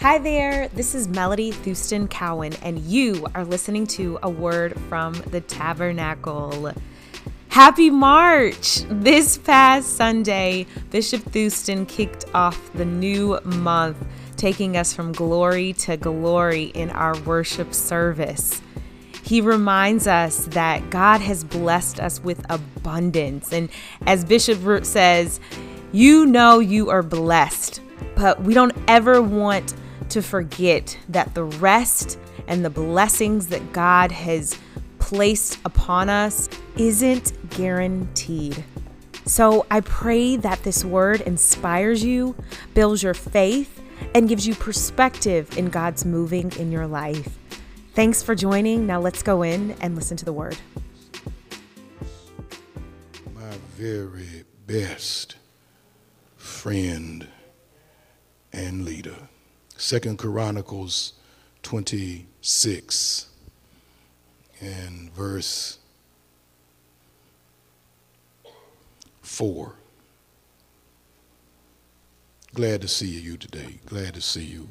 Hi there, this is Melody Thuston Cowan, and you are listening to a word from the Tabernacle. Happy March! This past Sunday, Bishop Thuston kicked off the new month, taking us from glory to glory in our worship service. He reminds us that God has blessed us with abundance. And as Bishop Root says, you know you are blessed, but we don't ever want to forget that the rest and the blessings that God has placed upon us isn't guaranteed. So I pray that this word inspires you, builds your faith, and gives you perspective in God's moving in your life. Thanks for joining. Now let's go in and listen to the word. My very best friend and leader. Second Chronicles 26 and verse 4. Glad to see you today. Glad to see you.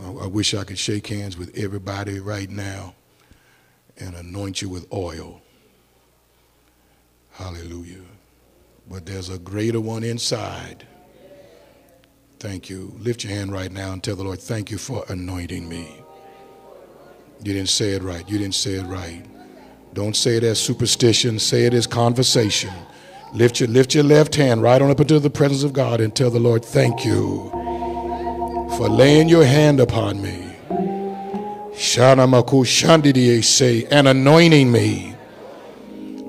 I wish I could shake hands with everybody right now and anoint you with oil. Hallelujah. But there's a greater one inside Thank you. Lift your hand right now and tell the Lord, thank you for anointing me. You didn't say it right. You didn't say it right. Don't say it as superstition. Say it as conversation. Lift your, lift your left hand right on up into the presence of God and tell the Lord, thank you for laying your hand upon me. Say, and anointing me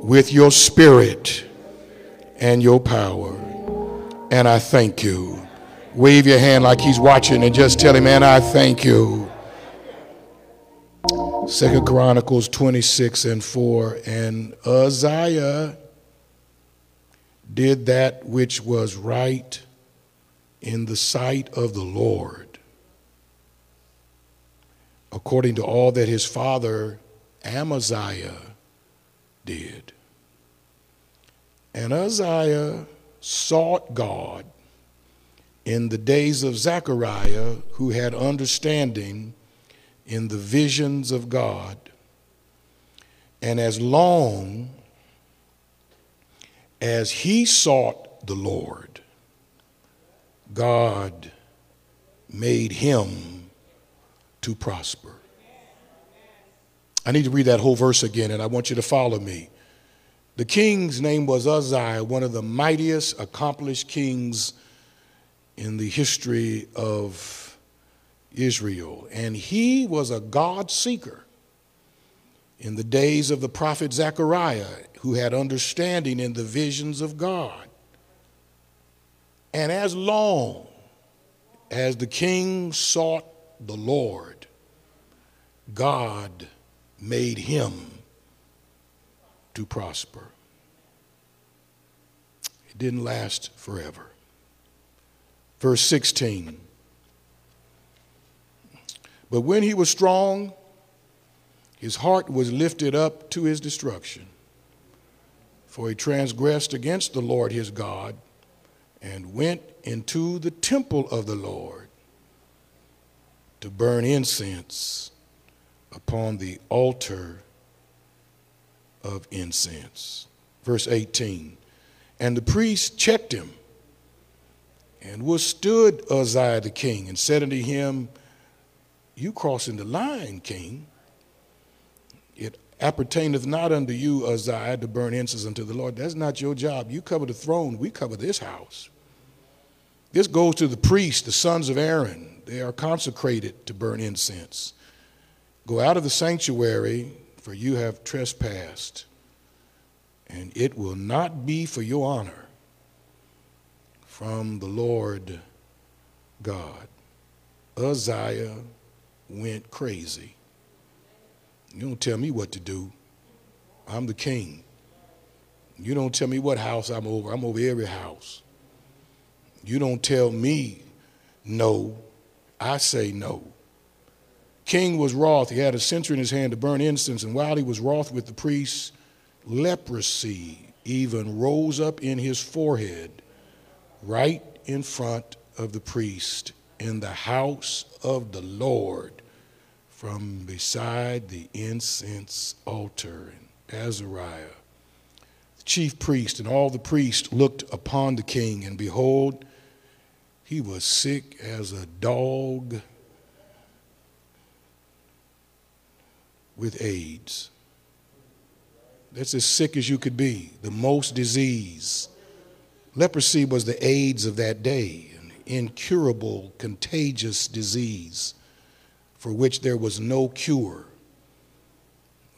with your spirit and your power. And I thank you wave your hand like he's watching and just tell him, man, I thank you. Second Chronicles 26 and 4. And Uzziah did that which was right in the sight of the Lord, according to all that his father Amaziah did. And Uzziah sought God in the days of Zechariah, who had understanding in the visions of God, and as long as he sought the Lord, God made him to prosper. I need to read that whole verse again, and I want you to follow me. The king's name was Uzziah, one of the mightiest, accomplished kings in the history of Israel. And he was a God seeker in the days of the prophet Zechariah, who had understanding in the visions of God. And as long as the king sought the Lord, God made him to prosper. It didn't last forever. Verse 16. But when he was strong, his heart was lifted up to his destruction. For he transgressed against the Lord his God and went into the temple of the Lord to burn incense upon the altar of incense. Verse 18. And the priest checked him and withstood Uzziah the king and said unto him, You crossing the line, king. It appertaineth not unto you, Uzziah, to burn incense unto the Lord. That's not your job. You cover the throne, we cover this house. This goes to the priests, the sons of Aaron. They are consecrated to burn incense. Go out of the sanctuary, for you have trespassed, and it will not be for your honor from the Lord God. Uzziah went crazy. You don't tell me what to do. I'm the king. You don't tell me what house I'm over. I'm over every house. You don't tell me no. I say no. King was wroth. He had a censer in his hand to burn incense, and while he was wroth with the priests, leprosy even rose up in his forehead right in front of the priest in the house of the Lord from beside the incense altar. And Azariah, the chief priest, and all the priests looked upon the king, and behold, he was sick as a dog with AIDS. That's as sick as you could be, the most disease. Leprosy was the AIDS of that day, an incurable, contagious disease for which there was no cure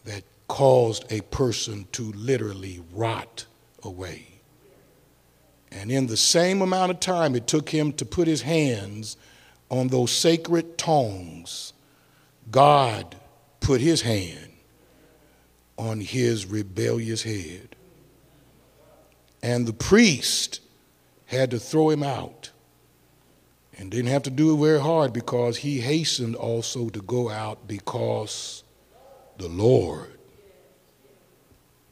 that caused a person to literally rot away. And in the same amount of time it took him to put his hands on those sacred tongs, God put his hand on his rebellious head. And the priest had to throw him out and didn't have to do it very hard because he hastened also to go out because the Lord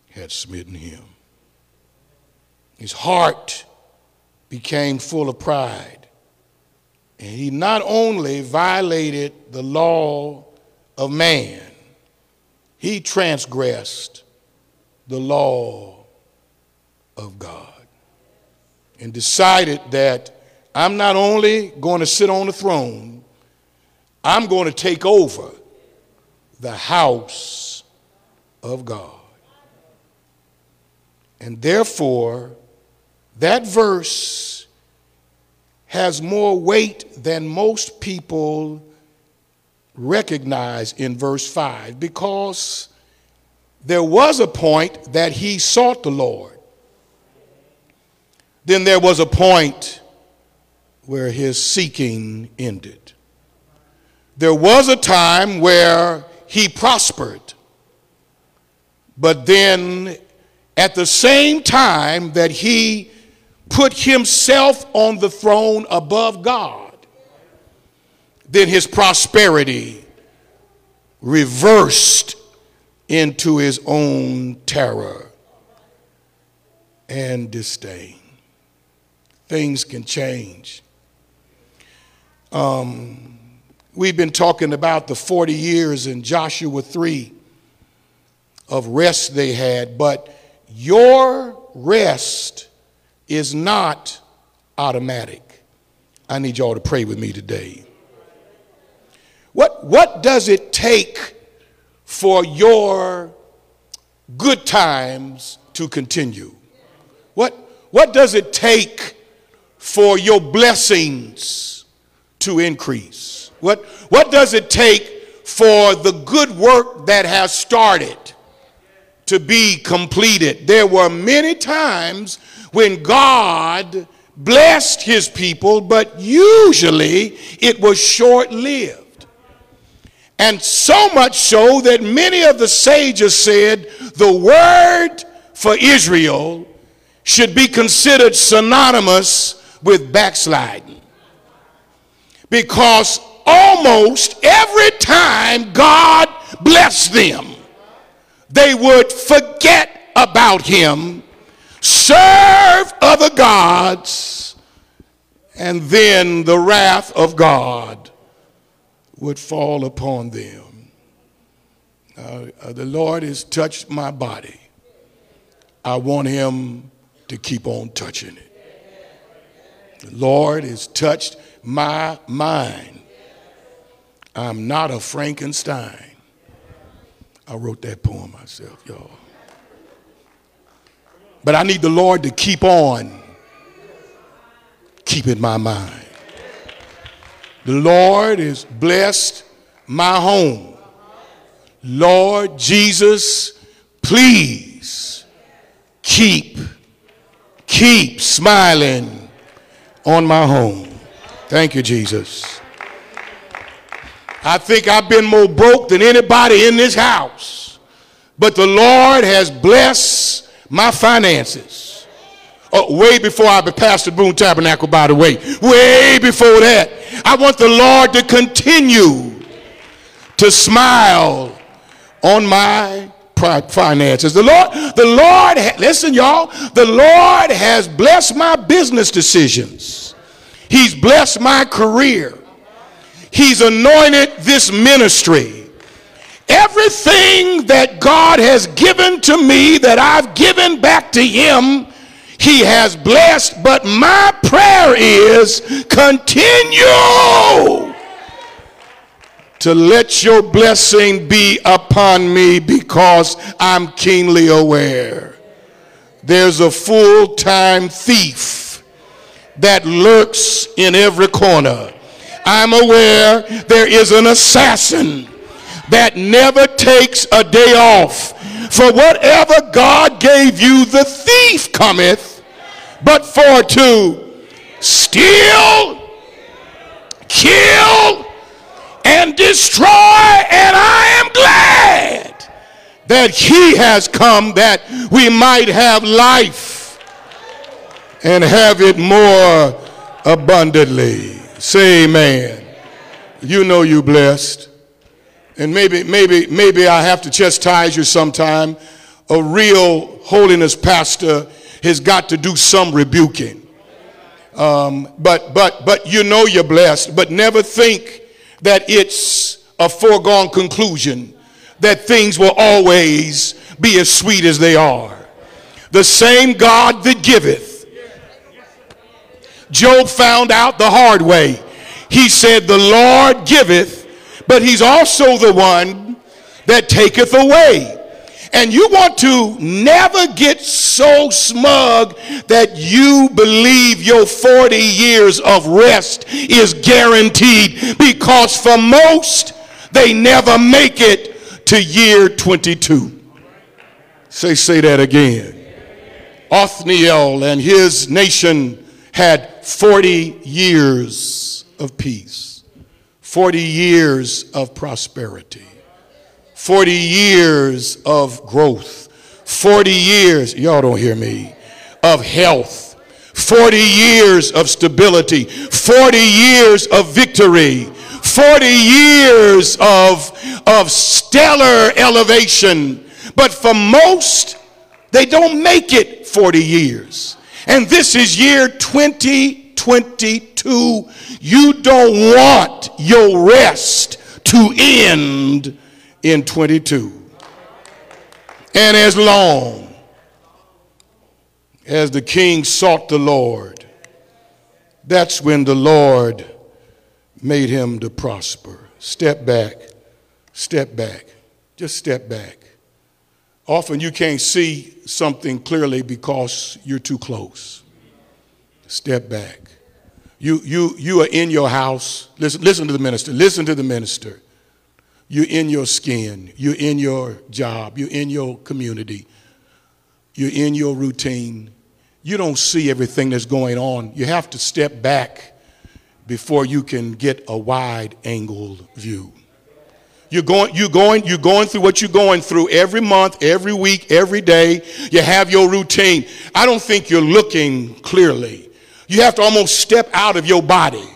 had smitten him. His heart became full of pride. And he not only violated the law of man, he transgressed the law of God and decided that I'm not only going to sit on the throne, I'm going to take over the house of God. And therefore, that verse has more weight than most people recognize in verse 5 because there was a point that he sought the Lord. Then there was a point where his seeking ended. There was a time where he prospered, but then at the same time that he put himself on the throne above God, then his prosperity reversed into his own terror and disdain. Things can change. Um, we've been talking about the 40 years in Joshua 3 of rest they had, but your rest is not automatic. I need y'all to pray with me today. What, what does it take for your good times to continue? What, what does it take for your blessings to increase? What, what does it take for the good work that has started to be completed? There were many times when God blessed his people, but usually it was short lived. And so much so that many of the sages said the word for Israel should be considered synonymous with backsliding. Because almost every time God blessed them, they would forget about Him, serve other gods, and then the wrath of God would fall upon them. Uh, uh, the Lord has touched my body. I want him to keep on touching it. The Lord has touched my mind. I'm not a Frankenstein. I wrote that poem myself, y'all. But I need the Lord to keep on keeping my mind. The Lord has blessed my home. Lord Jesus, please keep, keep smiling on my home. Thank you, Jesus. I think I've been more broke than anybody in this house, but the Lord has blessed my finances. Oh, way before I pastored Boone Tabernacle, by the way. Way before that. I want the Lord to continue to smile on my finances. The Lord, the Lord, listen, y'all, the Lord has blessed my business decisions. He's blessed my career. He's anointed this ministry. Everything that God has given to me that I've given back to Him, He has blessed. But my prayer is continue to let your blessing be upon me because I'm keenly aware there's a full time thief that lurks in every corner. I'm aware there is an assassin that never takes a day off. For whatever God gave you, the thief cometh, but for to steal, kill, and destroy. And I am glad that he has come that we might have life and have it more abundantly. Say amen. You know you're blessed. And maybe, maybe, maybe I have to chastise you sometime. A real holiness pastor has got to do some rebuking. Um, but, but, but you know you're blessed. But never think that it's a foregone conclusion that things will always be as sweet as they are. The same God that giveth Job found out the hard way. He said, The Lord giveth, but he's also the one that taketh away. And you want to never get so smug that you believe your 40 years of rest is guaranteed because for most, they never make it to year 22. Say, say that again. Othniel and his nation had 40 years of peace, 40 years of prosperity, 40 years of growth, 40 years, y'all don't hear me, of health, 40 years of stability, 40 years of victory, 40 years of, of stellar elevation. But for most, they don't make it 40 years. And this is year 2022. You don't want your rest to end in 22. And as long as the king sought the Lord, that's when the Lord made him to prosper. Step back, step back, just step back. Often you can't see something clearly because you're too close. Step back. You, you, you are in your house. Listen, listen to the minister. Listen to the minister. You're in your skin. You're in your job. You're in your community. You're in your routine. You don't see everything that's going on. You have to step back before you can get a wide angle view. You're going, you're going, you're going through what you're going through every month, every week, every day. You have your routine. I don't think you're looking clearly. You have to almost step out of your body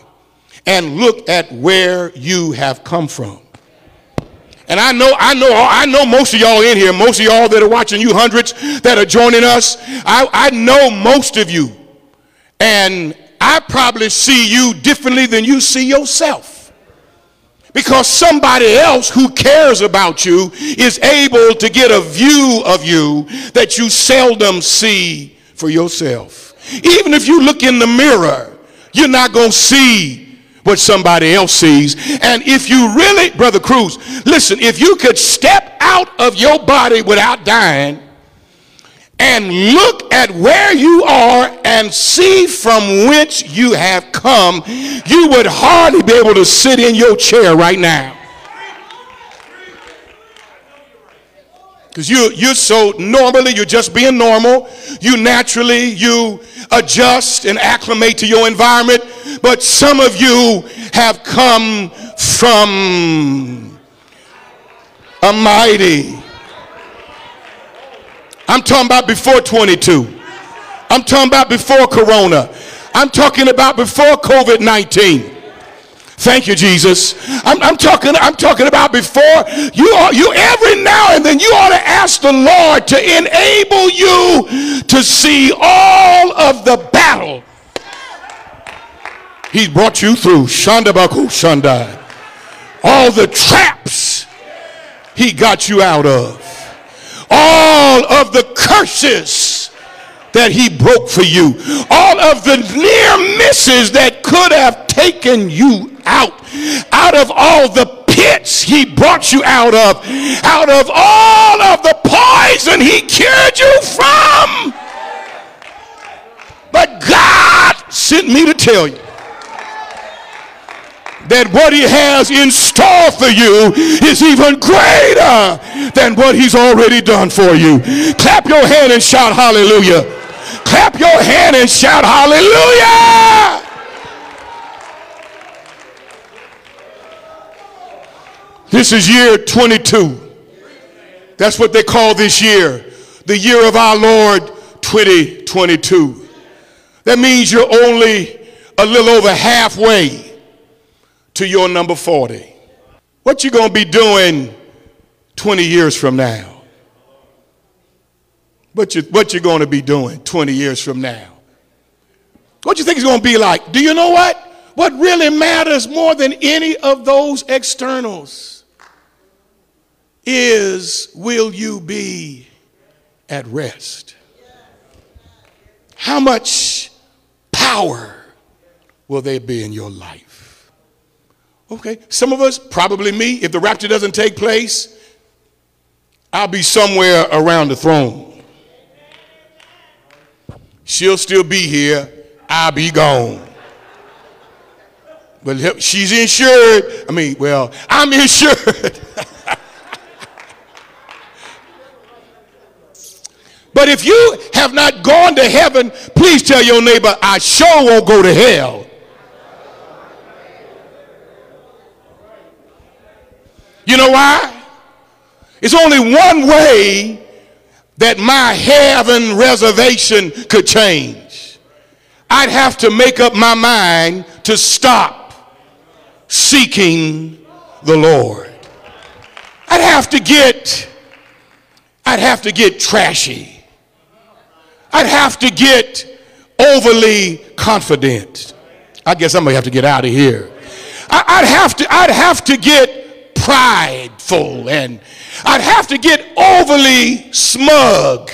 and look at where you have come from. And I know, I know, I know most of y'all in here, most of y'all that are watching, you hundreds that are joining us. I, I know most of you. And I probably see you differently than you see yourself. Because somebody else who cares about you is able to get a view of you that you seldom see for yourself. Even if you look in the mirror, you're not going to see what somebody else sees. And if you really, Brother Cruz, listen, if you could step out of your body without dying, and look at where you are and see from which you have come, you would hardly be able to sit in your chair right now. Because you, you're so normally, you're just being normal. You naturally, you adjust and acclimate to your environment. But some of you have come from a mighty I'm talking about before 22. I'm talking about before Corona. I'm talking about before COVID 19. Thank you, Jesus. I'm, I'm, talking. I'm talking about before you. Are, you every now and then you ought to ask the Lord to enable you to see all of the battle He's brought you through. Shanda Baku Shanda. all the traps he got you out of, all of the curses that he broke for you, all of the near misses that could have taken you out, out of all the pits he brought you out of, out of all of the poison he cured you from. But God sent me to tell you that what he has in store for you is even greater than what he's already done for you. Clap your hand and shout hallelujah. Clap your hand and shout hallelujah. This is year 22. That's what they call this year, the year of our Lord 2022. That means you're only a little over halfway to your number 40. What you going to be doing 20 years from now? What you what you going to be doing 20 years from now? What you think it's going to be like? Do you know what? What really matters more than any of those externals is will you be at rest? How much power will there be in your life? Okay, some of us, probably me, if the rapture doesn't take place, I'll be somewhere around the throne. She'll still be here, I'll be gone. But she's insured. I mean, well, I'm insured. But if you have not gone to heaven, please tell your neighbor, I sure won't go to hell. You know why? It's only one way that my heaven reservation could change. I'd have to make up my mind to stop seeking the Lord. I'd have to get I'd have to get trashy. I'd have to get overly confident. I guess I'm gonna have to get out of here. I, would have to, I'd have to get prideful and I'd have to get overly smug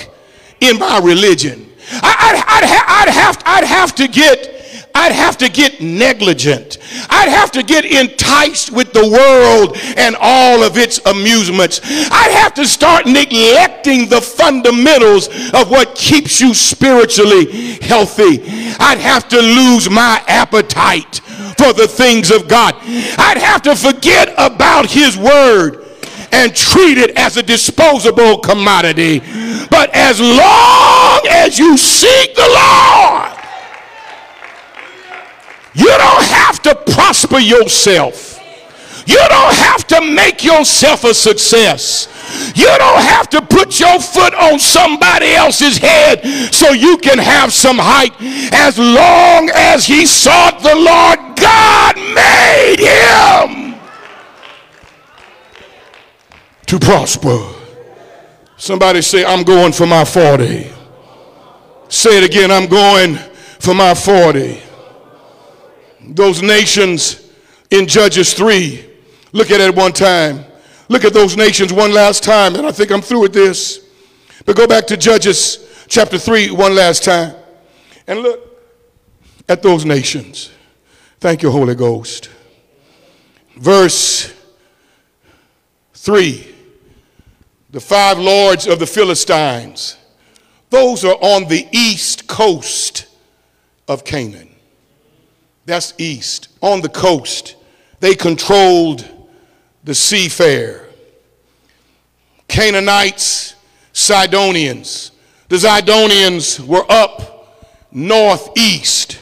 in my religion. I, would I'd, I'd, have, I'd have to get I'd have to get negligent. I'd have to get enticed with the world and all of its amusements. I'd have to start neglecting the fundamentals of what keeps you spiritually healthy. I'd have to lose my appetite for the things of God. I'd have to forget about His Word and treat it as a disposable commodity. But as long as you seek the Lord, you don't have to prosper yourself. You don't have to make yourself a success. You don't have to put your foot on somebody else's head so you can have some height. As long as he sought the Lord, God made him to prosper. Somebody say, I'm going for my 40. Say it again, I'm going for my 40 those nations in Judges 3. Look at it one time. Look at those nations one last time, and I think I'm through with this. But go back to Judges chapter 3 one last time and look at those nations. Thank you, Holy Ghost. Verse 3 The five lords of the Philistines, those are on the east coast of Canaan. That's east. On the coast, they controlled the seafarer. Canaanites, Sidonians. The Zidonians were up northeast.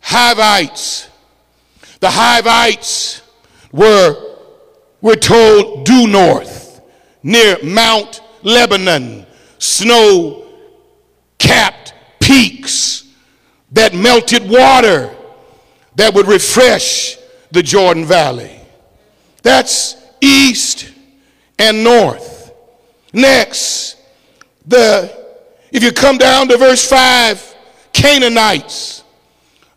Hivites. The Hivites were, we're told, due north, near Mount Lebanon, snow capped peaks that melted water that would refresh the Jordan Valley. That's east and north. Next, the if you come down to verse 5, Canaanites.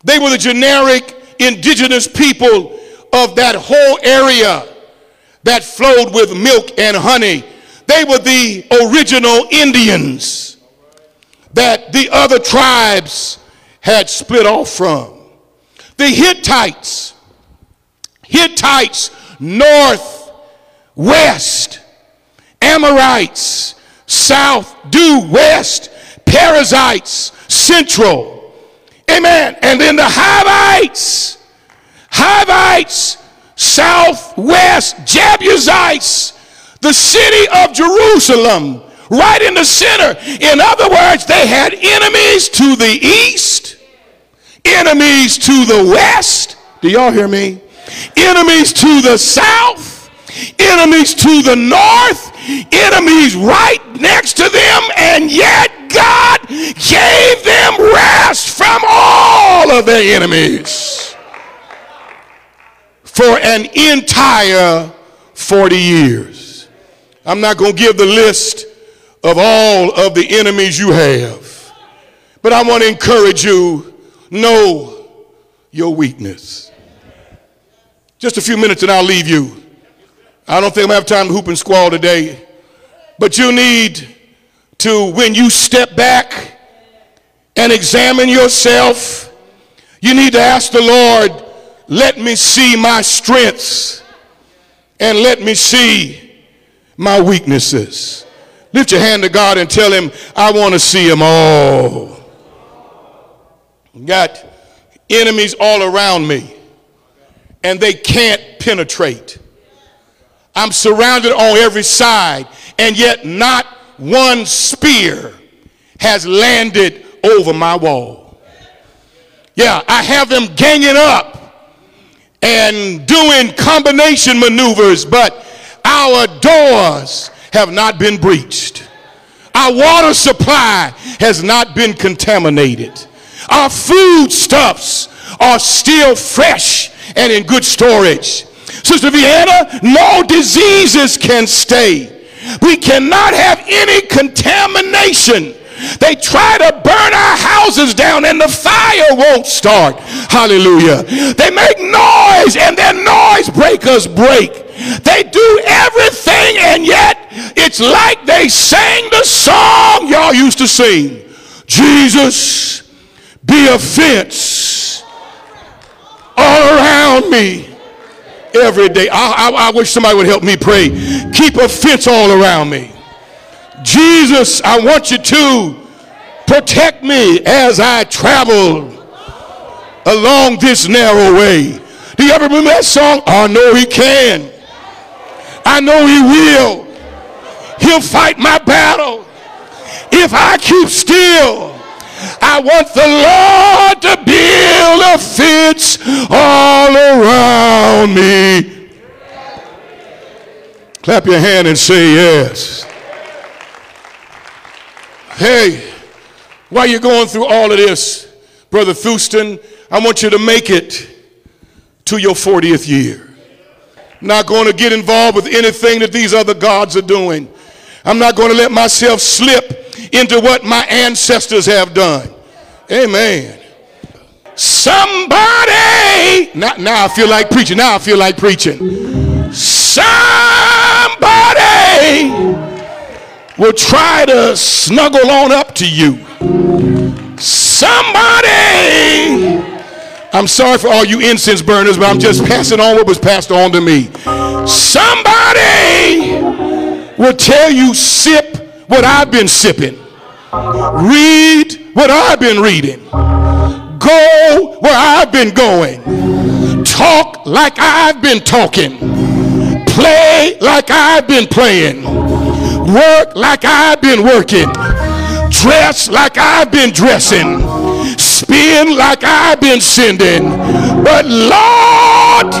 They were the generic indigenous people of that whole area that flowed with milk and honey. They were the original Indians that the other tribes had split off from. The Hittites, Hittites, north, west, Amorites, south, due, west, Perizzites, central. Amen. And then the Hivites, Hivites, southwest, Jebusites, the city of Jerusalem, right in the center. In other words, they had enemies to the east, enemies to the west. Do y'all hear me? Enemies to the south, enemies to the north, enemies right next to them, and yet God gave them rest from all of their enemies for an entire 40 years. I'm not going to give the list of all of the enemies you have, but I want to encourage you know your weakness. Just a few minutes and I'll leave you. I don't think I'm going to have time to hoop and squall today, but you need to, when you step back and examine yourself, you need to ask the Lord, let me see my strengths and let me see my weaknesses. Lift your hand to God and tell him, I want to see them all. Got enemies all around me and they can't penetrate. I'm surrounded on every side and yet not one spear has landed over my wall. Yeah, I have them ganging up and doing combination maneuvers, but our doors have not been breached. Our water supply has not been contaminated. Our foodstuffs are still fresh and in good storage. Sister Vienna, no diseases can stay we cannot have any contamination. They try to burn our houses down and the fire won't start. Hallelujah. They make noise and their noise breakers break. They do everything and yet it's like they sang the song y'all used to sing. Jesus, be a fence all around me every day. I, I, I wish somebody would help me pray. Keep a fence all around me. Jesus, I want you to protect me as I travel along this narrow way. Do you ever remember that song? I know he can. I know he will. He'll fight my battle if I keep still. I want the Lord to build a fence all around me. Clap your hand and say yes. Hey, while you're going through all of this, Brother Thuston, I want you to make it to your 40th year. Not going to get involved with anything that these other gods are doing. I'm not going to let myself slip into what my ancestors have done. Amen. Somebody, now, now I feel like preaching. Now I feel like preaching. Somebody will try to snuggle on up to you. Somebody, I'm sorry for all you incense burners, but I'm just passing on what was passed on to me. Somebody will tell you, sip what I've been sipping. Read what I've been reading. Go where I've been going. Talk like I've been talking. Play like I've been playing. Work like I've been working. Dress like I've been dressing. Spin like I've been sending. But Lord,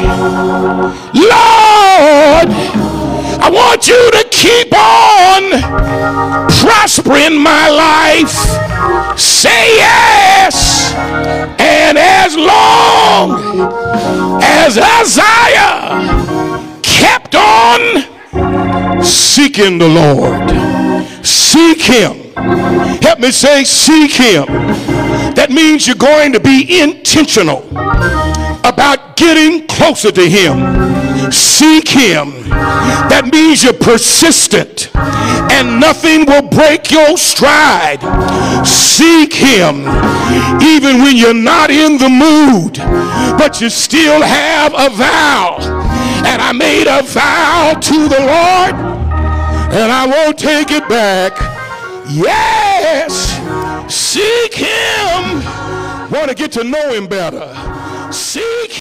Lord, I want you to keep on prospering my life. Say yes. And as long as Uzziah kept on seeking the Lord, seek him. Help me say, seek him. That means you're going to be intentional about getting closer to Him. Seek Him. That means you're persistent and nothing will break your stride. Seek Him even when you're not in the mood, but you still have a vow. And I made a vow to the Lord and I won't take it back. Yes, seek Him. Want to get to know Him better. Seek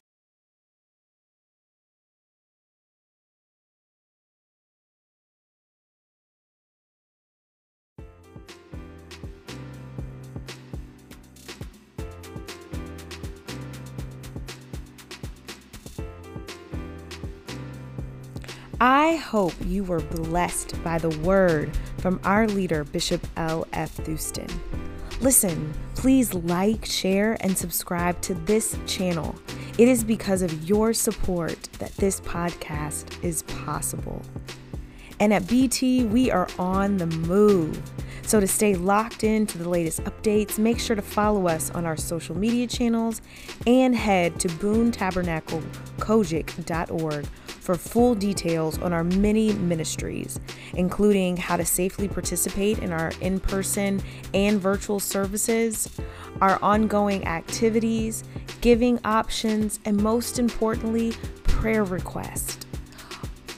I hope you were blessed by the word from our leader, Bishop L. F. Thuston. Listen, please like, share, and subscribe to this channel. It is because of your support that this podcast is possible. And at BT, we are on the move. So, to stay locked in to the latest updates, make sure to follow us on our social media channels and head to boonetabernaclecogic.org for full details on our many ministries, including how to safely participate in our in person and virtual services, our ongoing activities, giving options, and most importantly, prayer requests.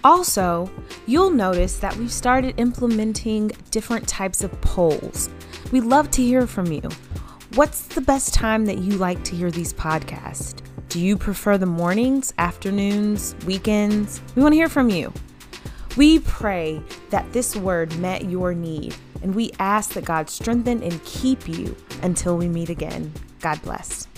Also, you'll notice that we've started implementing different types of polls. We'd love to hear from you. What's the best time that you like to hear these podcasts? Do you prefer the mornings, afternoons, weekends? We want to hear from you. We pray that this word met your need, and we ask that God strengthen and keep you until we meet again. God bless.